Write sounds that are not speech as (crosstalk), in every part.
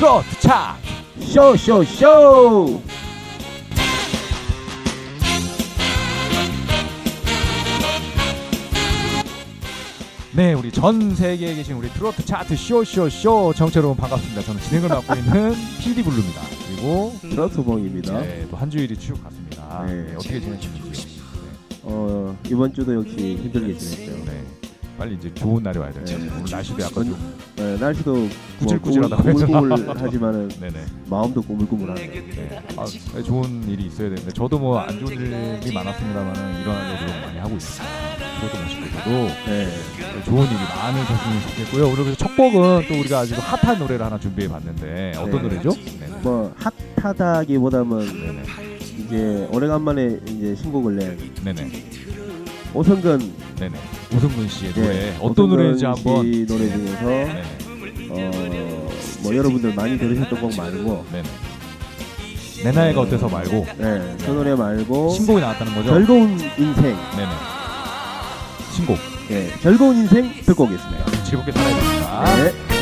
트로트 차 쇼쇼쇼 네, 우리 전 세계에 계신 우리 트로트 차트 쇼쇼쇼 여러분 반갑습니다. 저는 진행을 맡고 있는 (laughs) PD 블루입니다. 그리고 트로트봉입니다 네, 또 한 주일이 쭉 갔습니다. 네. 네, 어떻게 지내셨는지. 어 이번 주도 역시 힘들게 지냈어요 네. 네. 빨리 이제 좋은 날이 와야 되죠. 네. 오늘 날씨도 약간 좀 네, 날씨도 구질구질하다고 뭐 (laughs) 네네. 마음도 꾸물꾸물하네요 네. 아, 네, 좋은 일이 있어야 되는데 저도 뭐 안 좋은 일이 많았습니다만은 일어나려고 노력 많이 하고 있습니다. 저도 멋있고도 네. 좋은 일이 많으셨으면 좋겠고요. 오늘 그래서 첫 곡은 또 우리가 아주 핫한 노래를 하나 준비해 봤는데 어떤 네. 노래죠? 네네. 뭐 핫하다기보다는 네네. 이제 오래간만에 이제 신곡을 낸 네네. 오성근 네네. 오승근 씨의 네, 노래 어떤 노래인지 오성근 한번 씨 노래 중에서 네네. 어뭐 여러분들 많이 들으셨던 곡 말고 네네. 내 나이가 어때서 말고 네, 그 노래 말고 신곡이 나왔다는 거죠? 즐거운 인생 네네. 신곡 네, 즐거운 인생 듣고 오겠습니다 즐겁게 살아야 됩니다. 네.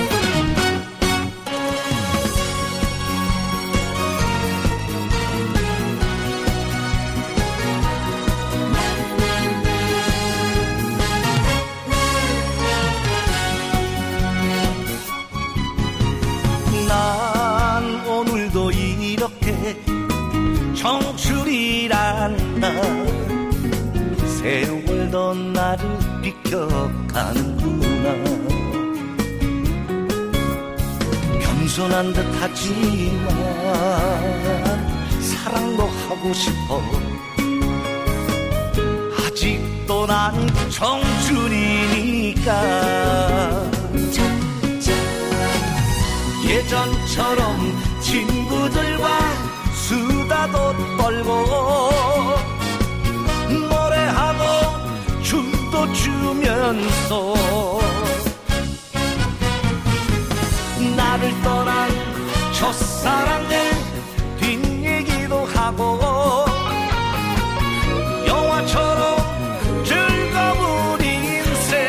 나를 비켜가는구나. 겸손한 듯 하지만 사랑도 하고 싶어. 아직도 난 청춘이니까. 예전처럼 친구들과 수다도 떨고 춤도 추면서 나를 떠난 첫사랑들 뒷얘기도 하고 영화처럼 즐거운 인생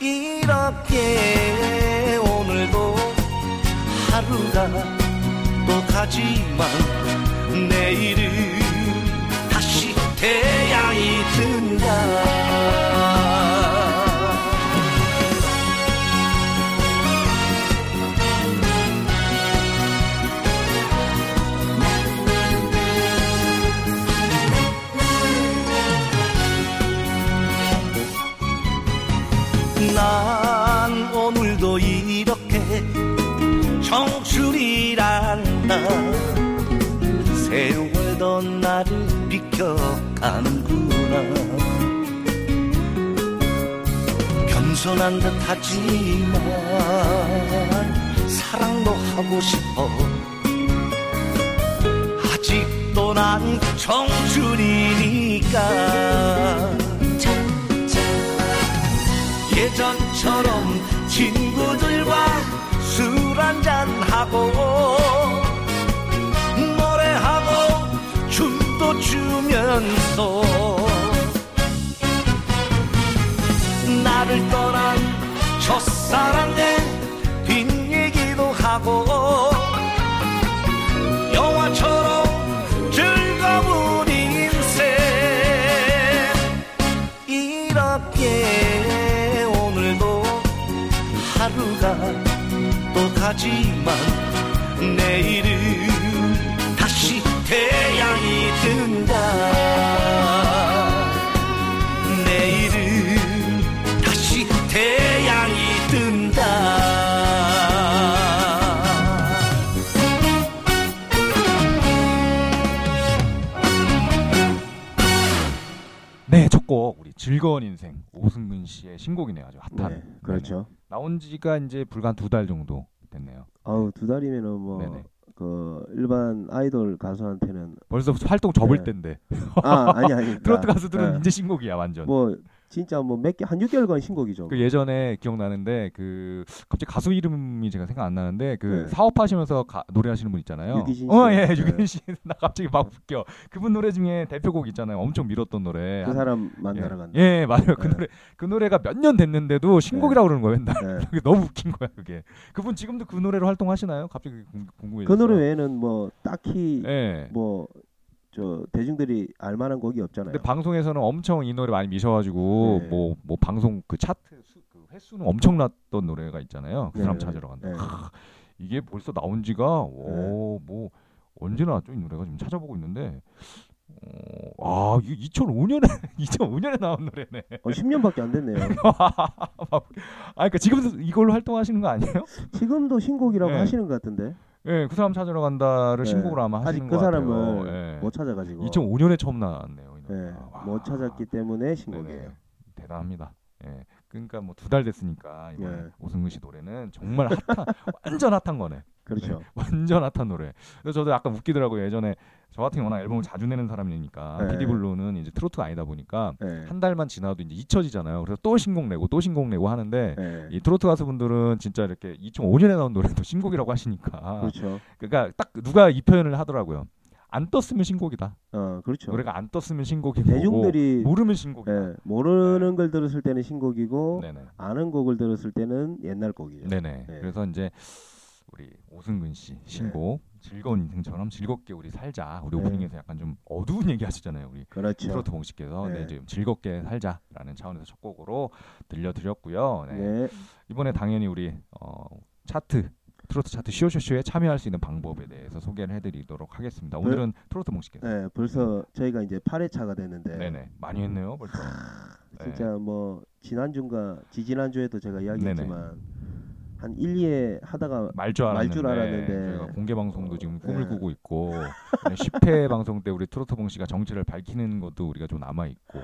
이렇게 오늘도 하루가 또 가지 겸손한 듯 하지만 사랑도 하고 싶어. 아직도 난 청춘이니까 예전처럼 친구들과 술 한잔하고 노래하고 춤도 추면서 사랑들 뒷얘기도 하고 우리 즐거운 인생 오승근 씨의 신곡이네요. 아주 핫한. 네, 그렇죠 나온 지가 이제 불과 두 달 정도 됐네요. 아우 두 달이면은 뭐 네네. 그 일반 아이돌 가수한테는 벌써 활동 접을 네. 때인데 아 아니 아니 (laughs) 트로트 가수들은 네. 이제 신곡이야 완전. 뭐 진짜 뭐 몇 개 한 6개월간 신곡이죠. 그 예전에 기억나는데 그 갑자기 가수 이름이 제가 생각 안 나는데 그 네. 사업하시면서 가, 노래하시는 분 있잖아요. 유기진 어, 씨. 예, 네. 유기진 씨. (laughs) 나 갑자기 막 웃겨. 그분 노래 중에 대표곡 있잖아요. 엄청 밀었던 노래. 그 한- 사람 만나러 예, 간다. 예, 맞아요. 그 네. 노래 그 노래가 몇 년 됐는데도 신곡이라고 그러는 거예요. 맨날. 네. (laughs) 그게 너무 웃긴 거야, 그게. 그분 지금도 그 노래로 활동하시나요? 갑자기 궁- 그 궁금해졌어. 노래 외에는 뭐 딱히 예. 뭐 저 대중들이 알만한 곡이 없잖아요. 근데 방송에서는 엄청 이 노래 많이 미셔가지고 네. 뭐 뭐 방송 그 차트 수, 그 횟수는 엄청났던 노래가 있잖아요. 그 사람 네, 찾으러 간다. 네. 하, 이게 벌써 나온 지가 오 뭐 언제 나왔죠 이 노래가 지금 찾아보고 있는데 어, 아 이게 2005년에 2005년에 나온 노래네. 어, 10년밖에 안 됐네요. (laughs) 아 그러니까 지금도 이걸로 활동하시는 거 아니에요? 지금도 신곡이라고 네. 하시는 것 같은데. 예, 그 사람 찾으러 간다를 네. 신곡으로 아마 아직 하시는 그것 사람을. 예. 못 찾아가지고. 2005년에 처음 나왔네요. 이 네. 못 찾았기 때문에 신곡이에요. 네네. 대단합니다. 예. 그러니까 뭐 두 달 됐으니까 이번에 네. 오승근 씨 노래는 정말 핫한 (laughs) 완전 핫한 거네. 그렇죠. (laughs) 완전 핫한 노래. 그래서 저도 약간 웃기더라고요. 예전에 저 같은 워낙 앨범을 자주 내는 사람이니까 네. 피디블루는 이제 트로트가 아니다 보니까 네. 한 달만 지나도 이제 잊혀지잖아요. 그래서 또 신곡 내고 또 신곡 내고 하는데 네. 이 트로트 가수분들은 진짜 이렇게 2005년에 나온 노래도 신곡이라고 하시니까 그렇죠. 그러니까 딱 누가 이 표현을 하더라고요. 안 떴으면 신곡이다. 어, 그렇죠. 노래가 안 떴으면 신곡이고 대중들이 모르면 신곡이다. 예, 모르는 걸 들었을 때는 신곡이고 네네. 아는 곡을 들었을 때는 옛날 곡이죠. 네네. 네. 그래서 이제 우리 오승근 씨 신곡 즐거운 인생처럼 즐겁게 우리 살자. 우리 네. 오프닝에서 약간 좀 어두운 얘기 하시잖아요. 우리 그렇죠. 트로트 공식께서 네. 네. 이제 즐겁게 살자라는 차원에서 첫 곡으로 들려드렸고요. 네. 네. 이번에 당연히 우리 어, 차트 트로트 차트 쇼쇼쇼에 참여할 수 있는 방법에 대해서 소개를 해드리도록 하겠습니다. 오늘은 트로트 공식께서 네, 벌써 저희가 이제 8회차가 됐는데 네네 많이 했네요 벌써. 진짜 뭐 지난주인가 지지난주에도 제가 이야기했지만 한 1, 2회 하다가 말줄말 알았는데, 줄 알았는데. 저희가 공개 방송도 지금 꿈을 네. 꾸고 있고 10회 (laughs) 방송 때 우리 트로트 봉 씨가 정체를 밝히는 것도 우리가 좀 남아 있고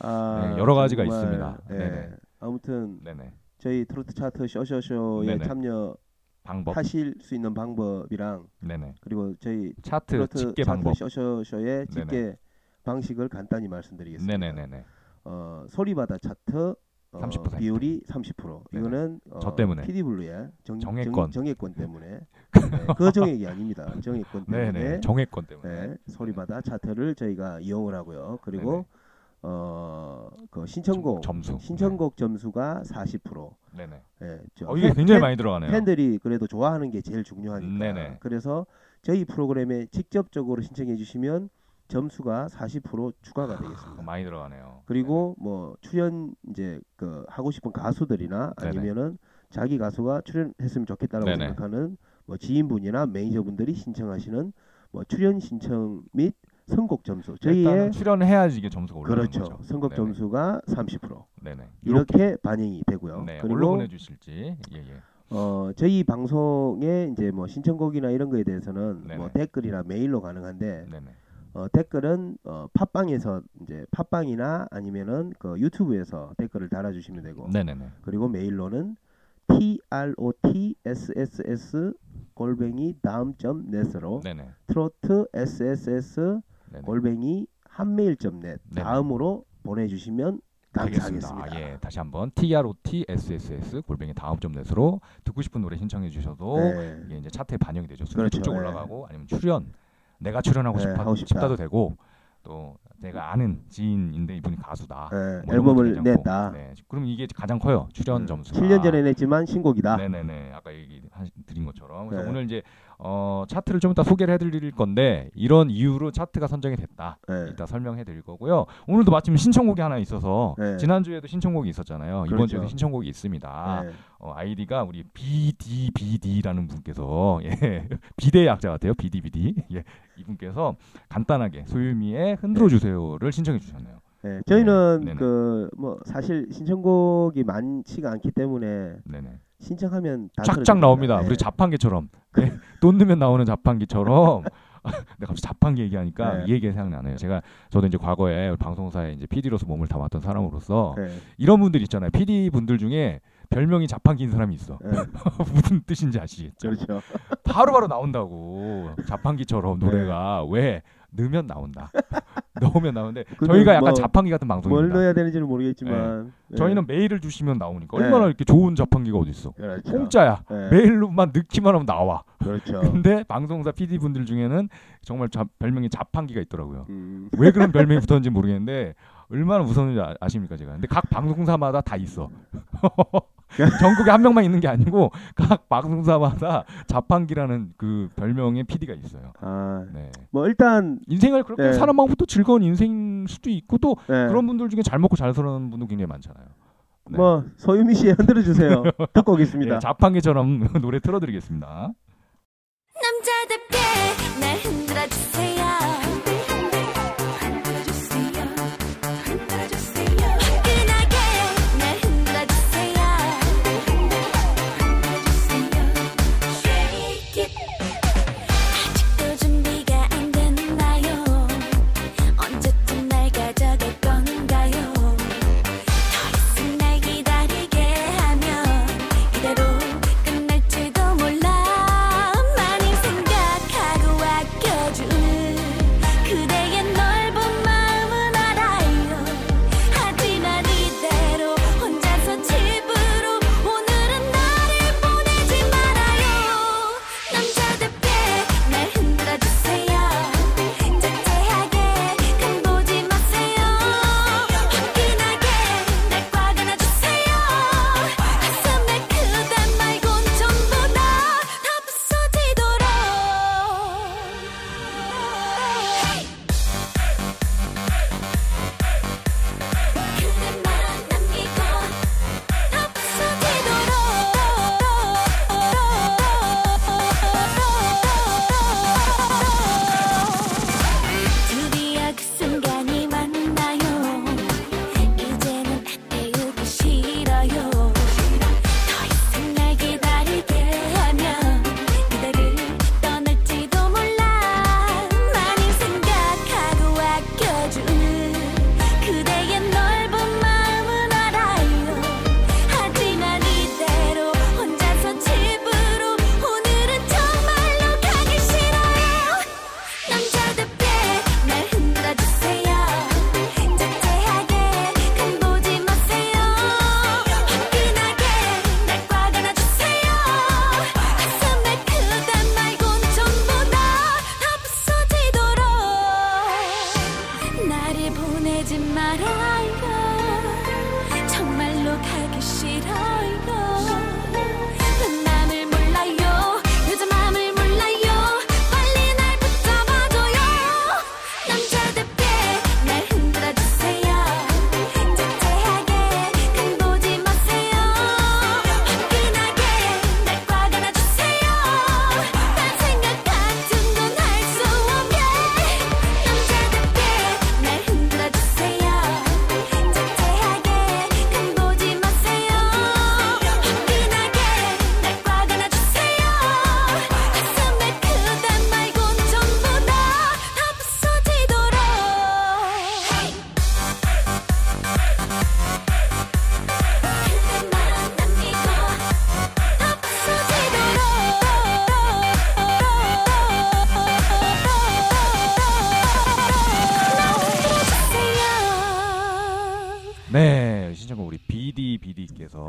아, 네, 여러 가지가 정말, 있습니다. 예, 네네. 아무튼 네네 저희 트로트 차트 쇼쇼쇼에 네네. 참여하실 방법 수 있는 방법이랑 네네 그리고 저희 차트 트로트 집계 차트 방법 쇼쇼쇼의 집계 방식을 간단히 말씀드리겠습니다. 네네네네 어, 소리바다 차트 어, 30%. 비율이 30%. 네네. 이거는 어, 저 때문에. PD블루의 정, 정액권. 정, 액권 때문에 (laughs) 네, 그 정액이 아닙니다. 정액권 때문에 네네 정액권 때문에 네, 소리바다 차트를 저희가 이용을 하고요. 그리고 네네. 어, 그 신청곡 점수 신청곡 점수가 40%. 네네 예, 저 어, 이게 팬- 굉장히 팬- 많이 들어가네요 팬들이 그래도 좋아하는 게 제일 중요하니까. 네네. 그래서 저희 프로그램에 직접적으로 신청해 주시면 점수가 40% 추가가 되겠습니다. 어, 많이 들어가네요 그리고 뭐 출연 이제 그 하고 싶은 가수들이나 네네. 아니면은 자기 가수가 출연했으면 좋겠다라고 네네. 생각하는 뭐 지인분이나 매니저분들이 신청하시는 뭐 출연 신청 및 선곡 점수 저희의 출연해야지 이게 점수가 올라가는 그렇죠 거죠 선곡 네네. 점수가 30% 네네 이렇게 반영이 되고요. 네, 그리고 보내주실지 예 예 어 저희 방송에 이제 뭐 신청곡이나 이런 거에 대해서는 네네. 뭐 댓글이나 메일로 가능한데 네네 어, 댓글은 어, 팟빵에서 이제 팟빵이나 아니면은 그 유튜브에서 댓글을 달아주시면 되고 네네네 그리고 메일로는 t r o t s s s 골뱅이 다음 점 넷으로 네네 트로트 s s s 골뱅이 한메일.net 네네. 다음으로 보내주시면. 감사하겠습니다. 예, 다시 한번 TROT SSS 골뱅이 다음 점 넷으로 듣고 싶은 노래 신청해 주셔도 네. 이게 이제 차트에 반영이 되죠. 그렇죠. 쭉쭉 네. 올라가고 아니면 출연 내가 출연하고 네, 싶어 싶다. 싶다도 되고 또 내가 아는 지인인데 이분이 가수다. 네, 뭐 앨범을. 냈다. 네, 그럼 이게 가장 커요. 출연 점수가. 7년 전에 냈지만 신곡이다. 네네네. 아까 얘기 하- 드린 것처럼. 그래서 네. 오늘 이제 어, 차트를 좀 이따 소개를 해드릴 건데 이런 이유로 차트가 선정이 됐다. 네. 이따 설명해드릴 거고요. 오늘도 마침 신청곡이 하나 있어서 네. 지난주에도 신청곡이 있었잖아요. 이번 그렇죠. 주에도 신청곡이 있습니다. 네. 어, 아이디가 우리 BDBD라는 분께서 (laughs) 예, 비대 약자 같아요. BDBD. 예, 이분께서 간단하게 소유미의 흔들어 주세요를 신청해 주셨네요. 네, 저희는 네네. 그뭐 사실 신청곡이 많지가 않기 때문에 네네. 신청하면 다 쫙쫙. 나옵니다. 네. 우리 자판기처럼 네, (laughs) 돈 넣으면 나오는 자판기처럼. (laughs) 내가 갑자기 자판기 얘기하니까 네. 이 얘기가 생각나네요. 제가 저도 이제 과거에 방송사에 이제 PD로서 몸을 담았던 사람으로서 네, 이런 분들 있잖아요. PD 분들 중에 별명이 자판기인 사람이 있어. 네, (laughs) 무슨 뜻인지 아시겠죠? 그렇죠. 바로 바로 나온다고 자판기처럼 노래가 왜 넣으면 나온다. (laughs) 넣으면 나오는데 저희가 약간 뭐 자판기 같은 뭘 방송입니다. 넣어야 되는지는 모르겠지만 예. 저희는 메일을 주시면 나오니까 네. 얼마나 이렇게 좋은 자판기가 어디 있어? 그렇죠. 공짜야. 예. 메일로만 넣기만 하면 나와. 그렇죠. (laughs) 근데 방송사 PD 분들 중에는 정말 자- 별명이 자판기가 있더라고요. 음. 왜 그런 별명이 붙었는지 모르겠는데 얼마나 무서운지 아, 아십니까 제가. 근데 각 방송사마다 다 있어. (laughs) 전국에 한 명만 있는 게 아니고 각 방송사마다 자판기라는 그 별명의 PD가 있어요. 아, 네. 뭐 일단 인생을 그렇게 네. 사는 방법도 즐거운 인생일 수도 있고 또 예. 그런 분들 중에 잘 먹고 잘 사는 분도 굉장히 많잖아요. 네. 뭐 소유미 씨 흔들어 주세요. (laughs) 듣고 오겠습니다. 예, 자판기처럼 (laughs) 노래 틀어드리겠습니다. 남자답게 날 흔들어 주세요 보내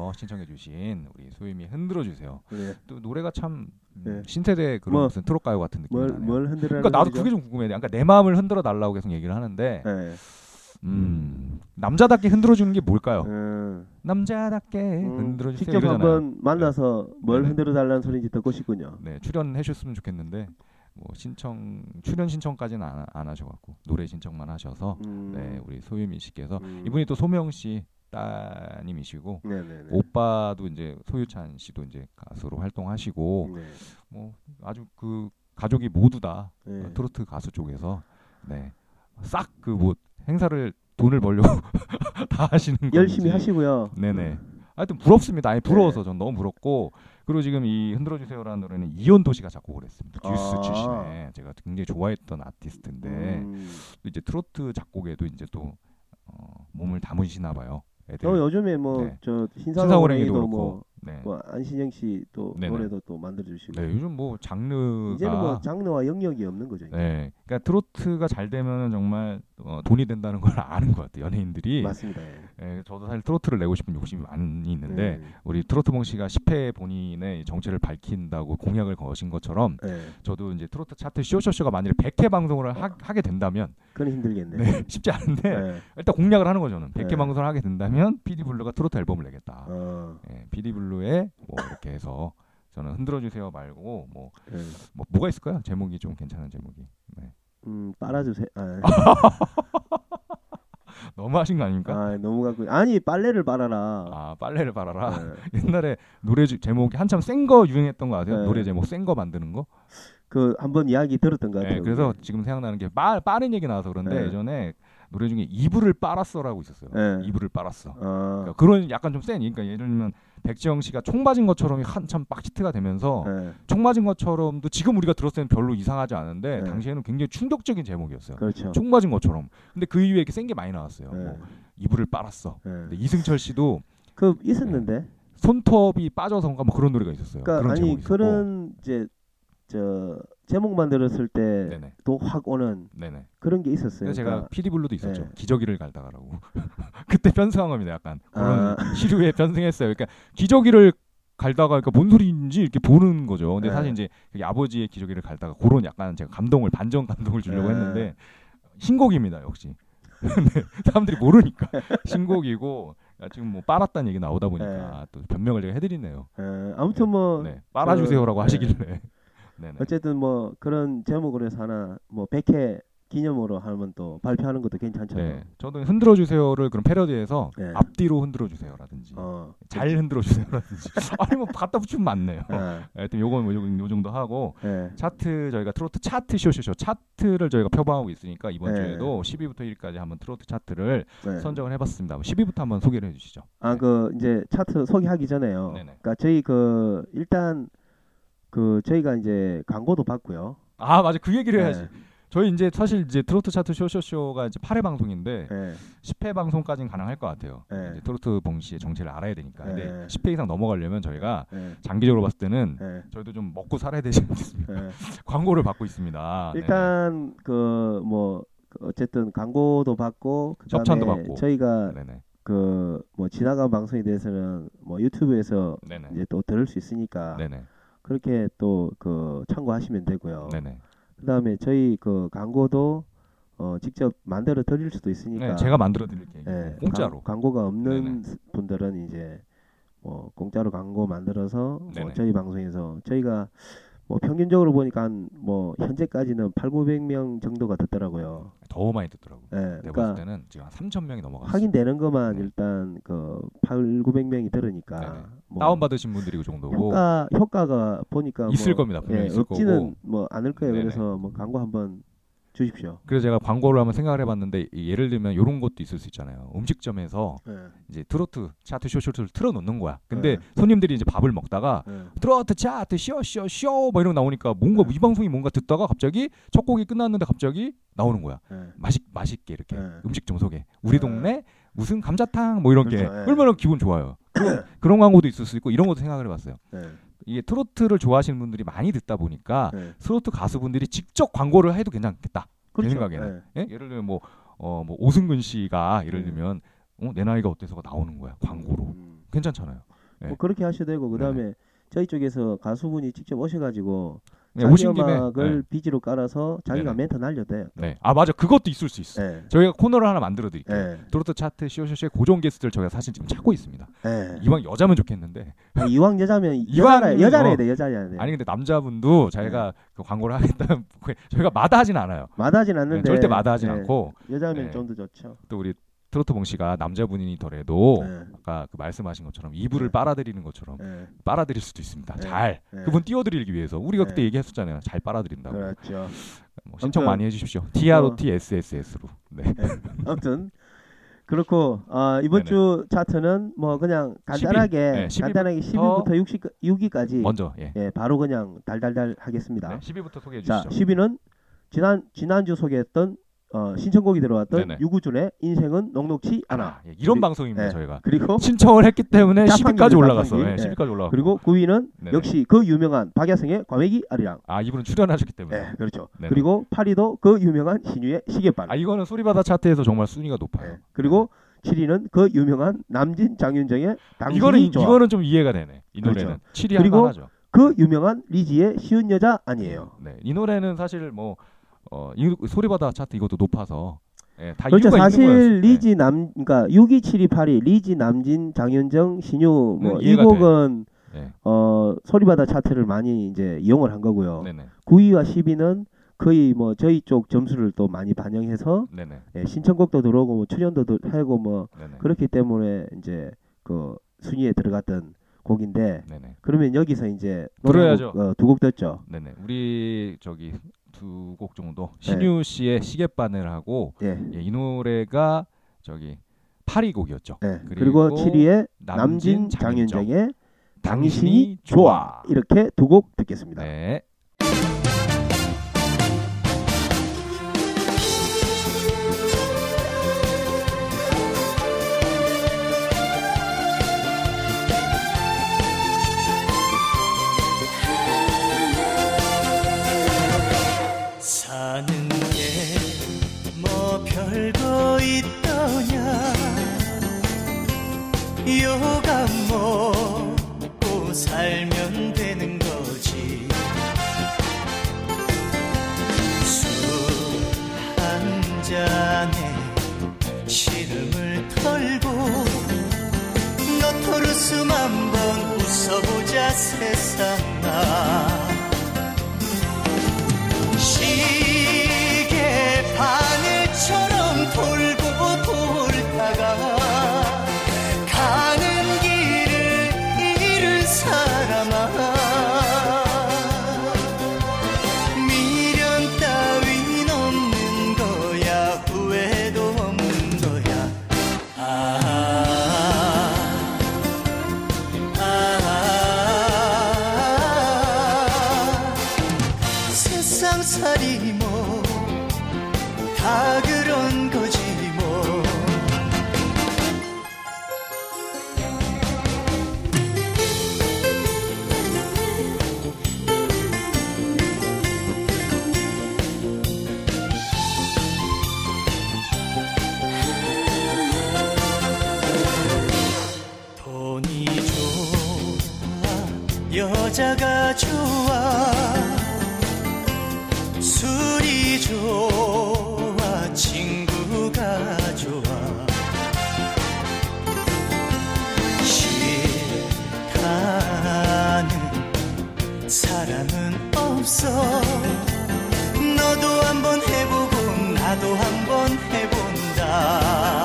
BDBD께서 신청해 주신 우리 소유미 흔들어 주세요. 네. 또 노래가 참 음, 네. 신세대 그런 뭐, 무슨 트롯 가요 같은 느낌이 뭘, 나네요. 뭘 흔들어 그러니까 나도 그게 좀 궁금해. 그러니까 내 마음을 흔들어 달라고 계속 얘기를 하는데, 네. 음, 남자답게 흔들어 주는 게 뭘까요? 음, 남자답게 음, 흔들어 주세요. 직접 이러잖아요. 한번 만나서 뭘 네네. 흔들어 달라는 소리인지 듣고 싶군요. 네, 출연해 주셨으면 좋겠는데 뭐 신청 출연 신청까지는 안, 안 하셔갖고 노래 신청만 하셔서 음, 네, 우리 소유미 씨께서 음. 이분이 또 소명 씨 따님이시고 네네네. 오빠도 이제 소유찬 씨도 이제 가수로 활동하시고 네. 뭐 아주 그 가족이 모두 다 네. 어, 트로트 가수 쪽에서 네. 싹 그 뭐 행사를 돈을 벌려고 (laughs) 다 하시는 건지. 열심히 하시고요. 네네. 하여튼 부럽습니다. 아니 부러워서 네. 전 너무 부럽고 그리고 지금 이 흔들어 주세요라는 노래는 이현도 씨가 작곡을 했습니다. 듀스 아. 출신에 제가 굉장히 좋아했던 아티스트인데 음. 또 이제 트로트 작곡에도 이제 또 어, 몸을 담으시나 봐요. 애들. 어, 요즘에 뭐 네. 저 그렇고. 뭐 네. 뭐 안신영 씨 또. 노래도 또 만들어 주시고 네, 요즘 뭐 장르가 이제는 뭐 장르와 영역이 없는 거죠. 이제. 네, 그러니까 트로트가 잘 되면 정말 어, 돈이 된다는 걸 (laughs) 아는 것 같아요. 연예인들이. 맞습니다. 예. 예, 저도 사실 트로트를 내고 싶은 욕심이 많이 있는데 네. 우리 트로트봉 씨가 10회 본인의 정체를 밝힌다고 공약을 거신 것처럼 네. 저도 이제 트로트 차트 쇼쇼쇼가 만일 100회 방송을 하, 하게 된다면 그건 힘들겠네. 네, (laughs) 쉽지 않은데 네. 일단 공약을 하는 거죠. 저는 100회 네. 방송을 하게 된다면 PD 블루가 트로트 앨범을 내겠다. 어, 예, PD 블루에 뭐 이렇게 해서 저는 흔들어 주세요 말고 뭐, 네. 뭐 뭐가 있을까요? 제목이 좀 괜찮은 제목이. 네. 음, 빨아주세요. 아, (laughs) 너무 하신 거 아닙니까? 아, 너무 갖고 아니 빨래를 빨아라. 아, 빨래를 빨아라. 네. (laughs) 옛날에 노래 주- 제목이 한참 센 거 유행했던 거 아세요? 네. 노래 제목 센 거 만드는 거. 그 한번 이야기 들었던 것 네, 같아요. 그래서 지금 생각나는 게 빠, 빠른 얘기 나와서 그런데 네. 예전에 노래 중에 이불을 빨았어라고 있었어요. 네. 이불을 빨았어. 아, 그러니까 그런 약간 좀 센. 그러니까 예를 들면 백지영 씨가 총 맞은 것처럼이 한참 빡히트가 되면서 네. 총 맞은 것처럼도 지금 우리가 들었을 때는 별로 이상하지 않은데 네. 당시에는 굉장히 충격적인 제목이었어요. 그렇죠. 총 맞은 것처럼. 근데 그 이후에 이렇게 센 게 많이 나왔어요. 네. 뭐 이불을 빨았어. 네. 근데 이승철 씨도 그 있었는데. 손톱이 빠져서인가 뭐 그런 노래가 있었어요. 그러니까 그런 아니. 그런 이제 저 제목만 들었을. 때도 확 오는 네네. 그런 게 있었어요. 제가 그러니까, PD 블루도 있었죠. 네. 기저귀를 갈다가라고. (laughs) 그때 겁니다. 약간 그런 아. 시류에 편승했어요. 그러니까 기저귀를 갈다가 그러니까 뭔 소리인지 이렇게 보는 거죠. 근데 네. 사실 이제 아버지의 기저귀를 갈다가 그런 약간 제가 감동을 반전 감동을 주려고 네. 했는데 신곡입니다. 역시. (laughs) 사람들이 모르니까 (laughs) 신곡이고 지금 뭐 빨았다는 얘기 나오다 보니까 또 변명을 제가 해드리네요. 에, 아무튼 뭐 네, 빨아주세요라고 네. 하시길래. 네네. 어쨌든 뭐 그런 제목으로 해서 하나 뭐 100회 기념으로 하면 또 발표하는 것도 괜찮잖아요. 네, 저도 흔들어 주세요를 그런 패러디해서 네. 앞뒤로 흔들어 주세요라든지 어. 잘 흔들어 주세요라든지 (laughs) 아니 뭐 갖다 붙이면 많네요. 아, 하여튼 요건 뭐 요, 요 정도 하고 네. 차트 저희가 트로트 차트 쇼쇼쇼 차트를 저희가 표방하고 있으니까 이번 네. 주에도 10위부터 1위까지 한번 트로트 차트를 네. 선정을 해봤습니다. 10위부터 한번 소개를 해주시죠. 아, 그 이제 차트 소개하기 전에요. 네네. 그러니까 저희 그 일단 그 저희가 이제 광고도 받고요. 아 맞아 그 얘기를 해야지. 네. 저희 이제 사실 이제 트로트 차트 쇼쇼쇼가 이제 8회 방송인데 네. 10회 방송까지는 가능할 것 같아요. 네. 이제 트로트 봉 씨의 정체를 알아야 되니까. 근데 네. 10회 이상 넘어가려면 저희가 네. 장기적으로 봤을 때는 네. 저희도 좀 먹고 살아야 되지 않겠습니까? 네. (laughs) 광고를 받고 있습니다. 네. 일단 그 뭐 어쨌든 광고도 받고 그다음에 협찬도 받고. 저희가. 그 뭐 지나간 방송에 대해서는 뭐 유튜브에서 네네. 이제 또 들을 수 있으니까 네네. 그렇게 또 그 참고하시면 되고요. 네네. 그다음에 저희 그 광고도 어 직접 만들어 드릴 수도 있으니까 네, 제가 만들어 드릴게요. 예, 공짜로. 광, 광고가 없는 네네. 분들은 이제 뭐 공짜로 광고 만들어서 뭐. 저희 방송에서 저희가 뭐 평균적으로 보니까 한 뭐 현재까지는 8, 900명 정도가 듣더라고요. 더 많이 듣더라고요. 예. 내가 봤을 그러니까 때는 지금 한 3천 명이 넘어갔어요. 확인되는 것만 네. 일단 그 8, 900명이 들으니까 네네. 뭐 다운 받으신 분들이 그 정도고 효과 효과가 보니까 있을 뭐, 겁니다. 분명히 예, 있을 없지는 거고. 뭐 않을 거예요. 네네. 그래서 뭐 광고 한번 주십시오. 그래서 제가 광고를 한번 생각을 해봤는데 이- 예를 들면 이런 것도 있을 수 있잖아요. 음식점에서 예. 이제 트로트 차트 쇼쇼를 틀어놓는 거야. 근데 네. 손님들이 이제 밥을 먹다가 예. 트로트 차트 쇼쇼쇼 뭐 이런 거 나오니까 뭔가 네. 이 방송이 뭔가 듣다가 갑자기 첫 곡이 끝났는데 갑자기 나오는 거야. 예. 맛있 맛있게 이렇게 네. 음식점 소개. 우리 네. 동네 무슨 감자탕 뭐 이런 게 그렇죠. 네. 얼마나 기분 좋아요. 그런, 그런 광고도 있을 수 있고 이런 것도 생각을 해봤어요. 예. 이게 트로트를 좋아하시는 분들이 많이 듣다 보니까 예. 트로트 가수분들이 직접 광고를 해도 괜찮겠다. 그렇죠. 제 생각에는. 예. 예? 예를 들면 뭐, 어, 뭐 오승근 씨가 예를 네. 들면 어, 내 나이가 어때서가 나오는 거야 광고로 음. 괜찮잖아요. 네. 뭐 그렇게 하셔도 되고 그다음에 저희 쪽에서 가수분이 직접 오셔가지고 네, 오신 김에 음악을 네. 비지로 깔아서 자기가 네네. 멘트 날려도 돼요. 네. 아 맞아 그것도 있을 수 있어. 요 예. 저희가 코너를 하나 만들어 드릴게요. 예. 트로트 차트 쇼쇼쇼의 고정 게스트를 저희가 사실 지금 찾고 있습니다. 예. 이왕 여자면 좋겠는데 아, 이왕 여자면 (laughs) 이왕- 여자라 해야 어. 돼 여자야 돼. 아니 근데 남자분도 자기가 그 광고를 하겠다는 (laughs) 저희가 마다하진 않아요. 마다하진 네, 않는데 절대 마다하진 예. 않고 여자면 네. 좀더 좋죠. 또 우리 트로트 봉 씨가 남자분이더라도 예. 아까 그 말씀하신 것처럼 이불을 네. 빨아들이는 것처럼 예. 빨아들일 수도 있습니다. 네. 잘 네. 그분 띄워드리기 위해서 우리가 그때 네. 얘기했었잖아요. 잘 빨아들인다고. 그렇죠. 뭐 신청 아무튼- 많이 해주십시오. T R O T S S S로. 네. 아무튼 그렇고 아, 이번 네네. 주 차트는 뭐 그냥 간단하게 10위. 네, 10위 간단하게 10위부터 60, 6위까지 먼저 예. 예, 바로 그냥 달달달 하겠습니다. 네, 10위부터 소개해 자, 주시죠. 10위는 지난 지난주 소개했던 어, 신청곡이 들어왔던 네네. 유구준의 인생은 녹록치 않아. 아, 예, 이런 그리- 방송입니다 예. 저희가 그리고 신청을 했기 때문에 자판기입니다, 10위까지 올라갔어. 자판기. 예, 예. 10위까지 올라갔고. 그리고 9위는 네네. 역시 그 유명한 박야성의 과메기 아리랑. 아 이분은 출연하셨기 때문에. 네, 그렇죠. 네네. 그리고 8위도 그 유명한 신유의 시계바늘. 아 이거는 소리바다 차트에서 정말 순위가 높아요. 네. 그리고 7위는 그 유명한 남진 장윤정의 당신이 이거는 좋아. 이거는 좀 이해가 되네. 이 그렇죠. 노래는 7위 그리고 할만하죠. 그 유명한 리지의 쉬운 여자 아니에요. 네, 이 노래는 사실 뭐 어, 이 소리바다 차트 이것도 높아서 예, 다 그렇죠. 이유가 사실 있는 거였어요. 리지 남 그러니까 6위, 7위, 8위 리지 남진 장윤정 신유 뭐 음, 이 이해가 곡은 네. 어 소리바다 차트를 많이 이제 이용을 한 거고요. 네, 네, 9위와 10위는 거의 뭐 저희 쪽 점수를 또 많이 반영해서 네, 네, 예, 신청곡도 들어오고 뭐 출연도 들- 하고 뭐 네, 네, 그렇기 때문에 이제 그 순위에 들어갔던 곡인데 네, 네, 그러면 여기서 이제 들어야죠. 노래 어, 두곡 듣죠. 네, 네. 우리 저기 두 곡 정도 신유 씨의 시계바늘하고 예. 예, 이 노래가 저기 8위 곡이었죠. 예. 그리고 그리고 7위에 남진 남진 장윤정. 장윤정의 당신이 좋아 이렇게 두 곡 듣겠습니다. 네. 세상아 사람은 없어. 너도 한번 해보고 나도 한번 해본다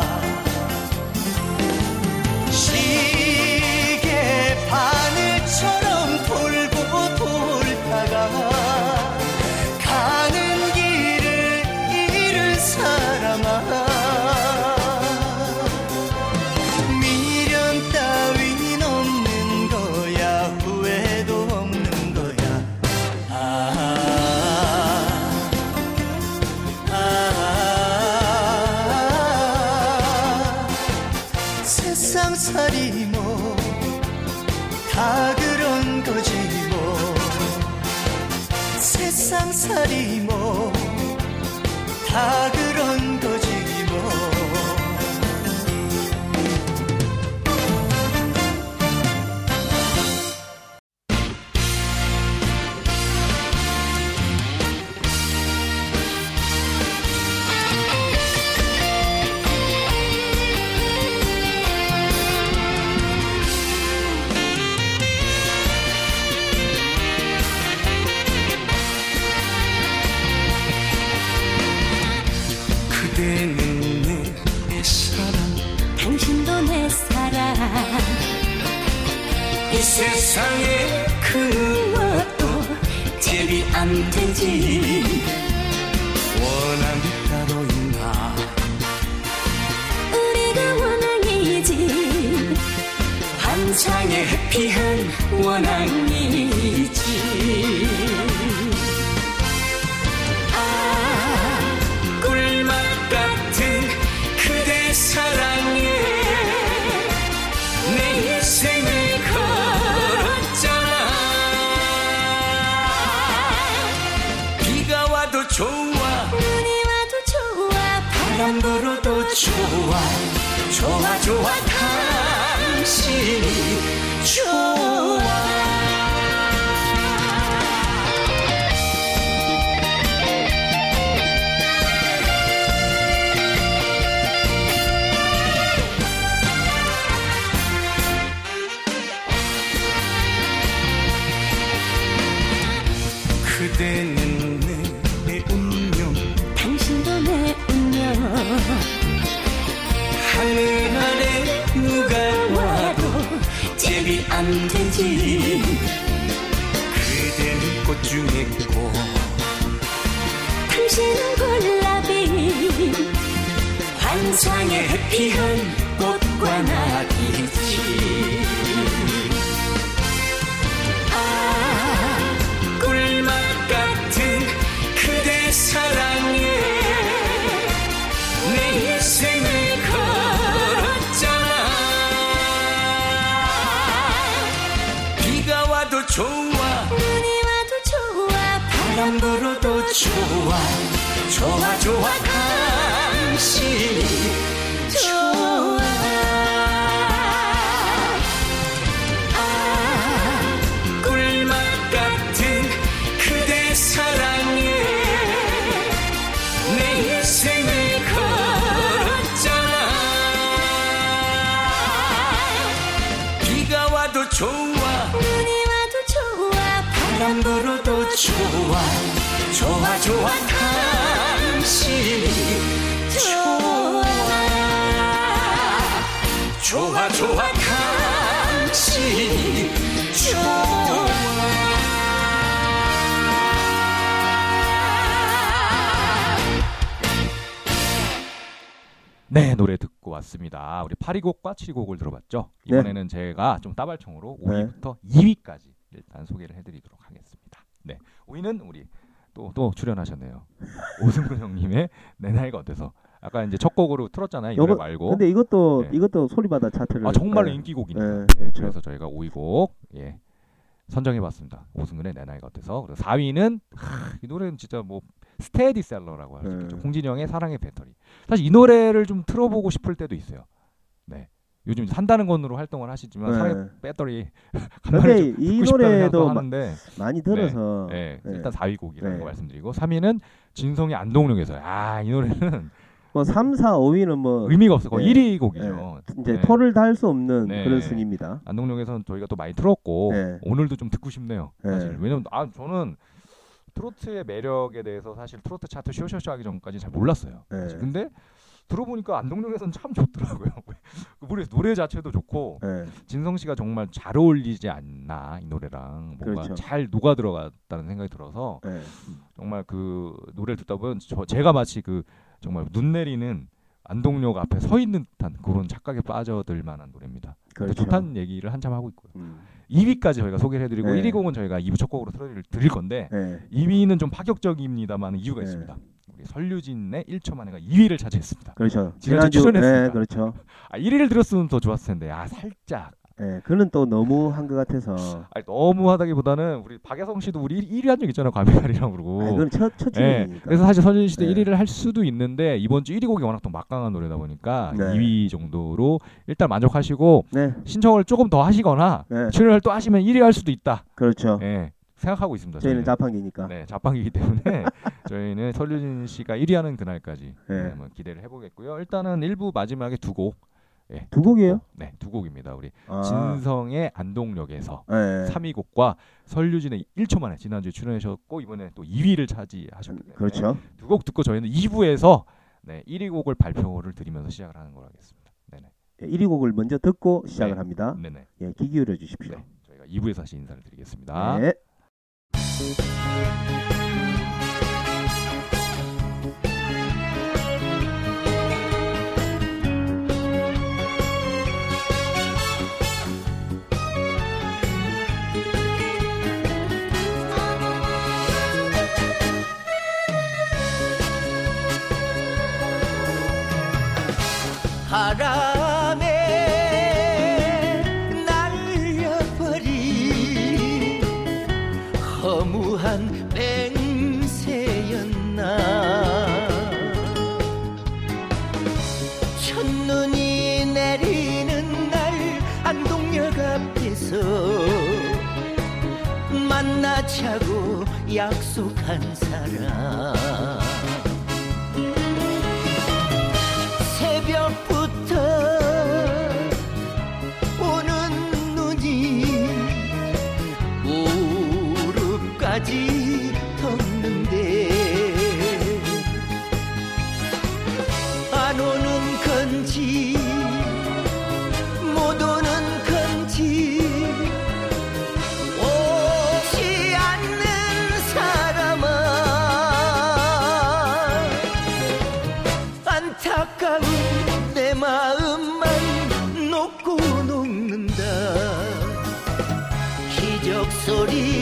네 노래 듣고 왔습니다. 우리 8위곡과 7위곡을 들어봤죠. 네. 이번에는 제가 좀 따발총으로 네. 5위부터 2위까지 일단 소개를 해드리도록 하겠습니다. 네 5위는 우리 또 또 출연하셨네요. (laughs) 오승근 형님의 내 나이가 어때서 아까 이제 첫 곡으로 틀었잖아요. 이 노래 말고 근데 이것도 네. 이것도 소리바다 차트를 아 정말로 네. 인기곡이니까. 네, 예, 그렇죠. 그래서 저희가 5위곡 예, 선정해봤습니다. 오승근의 내 나이가 어때서. 그리고 4위는 이 노래는 진짜 뭐 스테디셀러라고 할수 네. 있겠죠. 홍진영의 사랑의 배터리. 사실 이 노래를 좀 틀어보고 싶을 때도 있어요. 네. 요즘 산다는 건으로 활동을 하시지만 네. 배터리 (laughs) 간만에 이 노래도 하는데 많이 들어서 네, 네. 일단 4위 곡이라는 네. 거 말씀드리고 3위는 진성의 안동역에서 아 이 노래는 (laughs) 뭐 3, 4, 5위는 뭐 의미가 없어 거의 네. 1위 곡이죠. 이제 네. 토를 달 수 없는 네. 그런 순위입니다. 안동역에서는 저희가 또 많이 틀었고 네. 오늘도 좀 듣고 싶네요. 네. 사실 왜냐면 아 저는 트로트의 매력에 대해서 사실 트로트 차트 쇼쇼쇼 하기 전까지 잘 몰랐어요. 네. 근데 들어보니까 안동역에서는 참 좋더라고요. (laughs) 그 노래 노래 자체도 좋고 네. 진성 씨가 정말 잘 어울리지 않나 이 노래랑 뭔가 그렇죠. 잘 녹아 들어갔다는 생각이 들어서 네. 정말 그 노래를 듣다 보면 저 제가 마치 그 정말 눈 내리는 안동역 앞에 서 있는 듯한 그런 착각에 빠져들 만한 노래입니다. 그렇죠. 좋다는 얘기를 한참 하고 있고요. 음. 2위까지 저희가 소개를 해드리고 네. 1위 곡은 저희가 2부 첫 곡으로 틀어드릴 드릴 건데 네. 2위는 좀 파격적입니다만 이유가 네. 있습니다. 우리 설류진의 1초 만에가 2위를 차지했습니다. 그렇죠. 지난주 지난주 출연했으니까. 네, 그렇죠. 아 1위를 들었으면 더 좋았을 텐데 아 살짝 네, 그는 또 너무 한 것 같아서. 아니, 너무하다기보다는 우리 박야성 씨도 우리 1 위 한 적 있잖아요 과메갈이라고 그러고. 아, 그건 첫, 첫 예. 그래서 사실 설준 씨도 네. 1위를 할 수도 있는데 이번 주 1위 곡이 워낙 또 막강한 노래다 보니까 네. 2위 정도로 일단 만족하시고 네, 신청을 조금 더 하시거나 네, 출연을 또 하시면 1위 할 수도 있다. 그렇죠. 예, 생각하고 있습니다. 저희는 저희는. 자판기니까. 네, 자판기이기 때문에 (laughs) 저희는 설유진 씨가 1위 하는 그날까지 네. 네, 한번 기대를 해보겠고요. 일단은 1부 마지막에 두 곡. 예, 두 곡이에요? 네, 두 곡입니다. 우리 아, 진성의 안동역에서 네. 3위 곡과 설유진의 1초 만에 지난주에 출연하셨고 이번에 또 2위를 차지하셨기 때문에 그렇죠. 두 곡 듣고 저희는 2부에서 네, 1위 곡을 발표를 드리면서 시작을 하는 걸로 하겠습니다. 네네. 1위 곡을 먼저 듣고 시작을 네. 합니다. 네네. 예, 귀 기울여 주십시오. 네. 저희가 2부에서 다시 인사를 드리겠습니다. 네. 바 또 녹는다. 기적 소리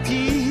记忆。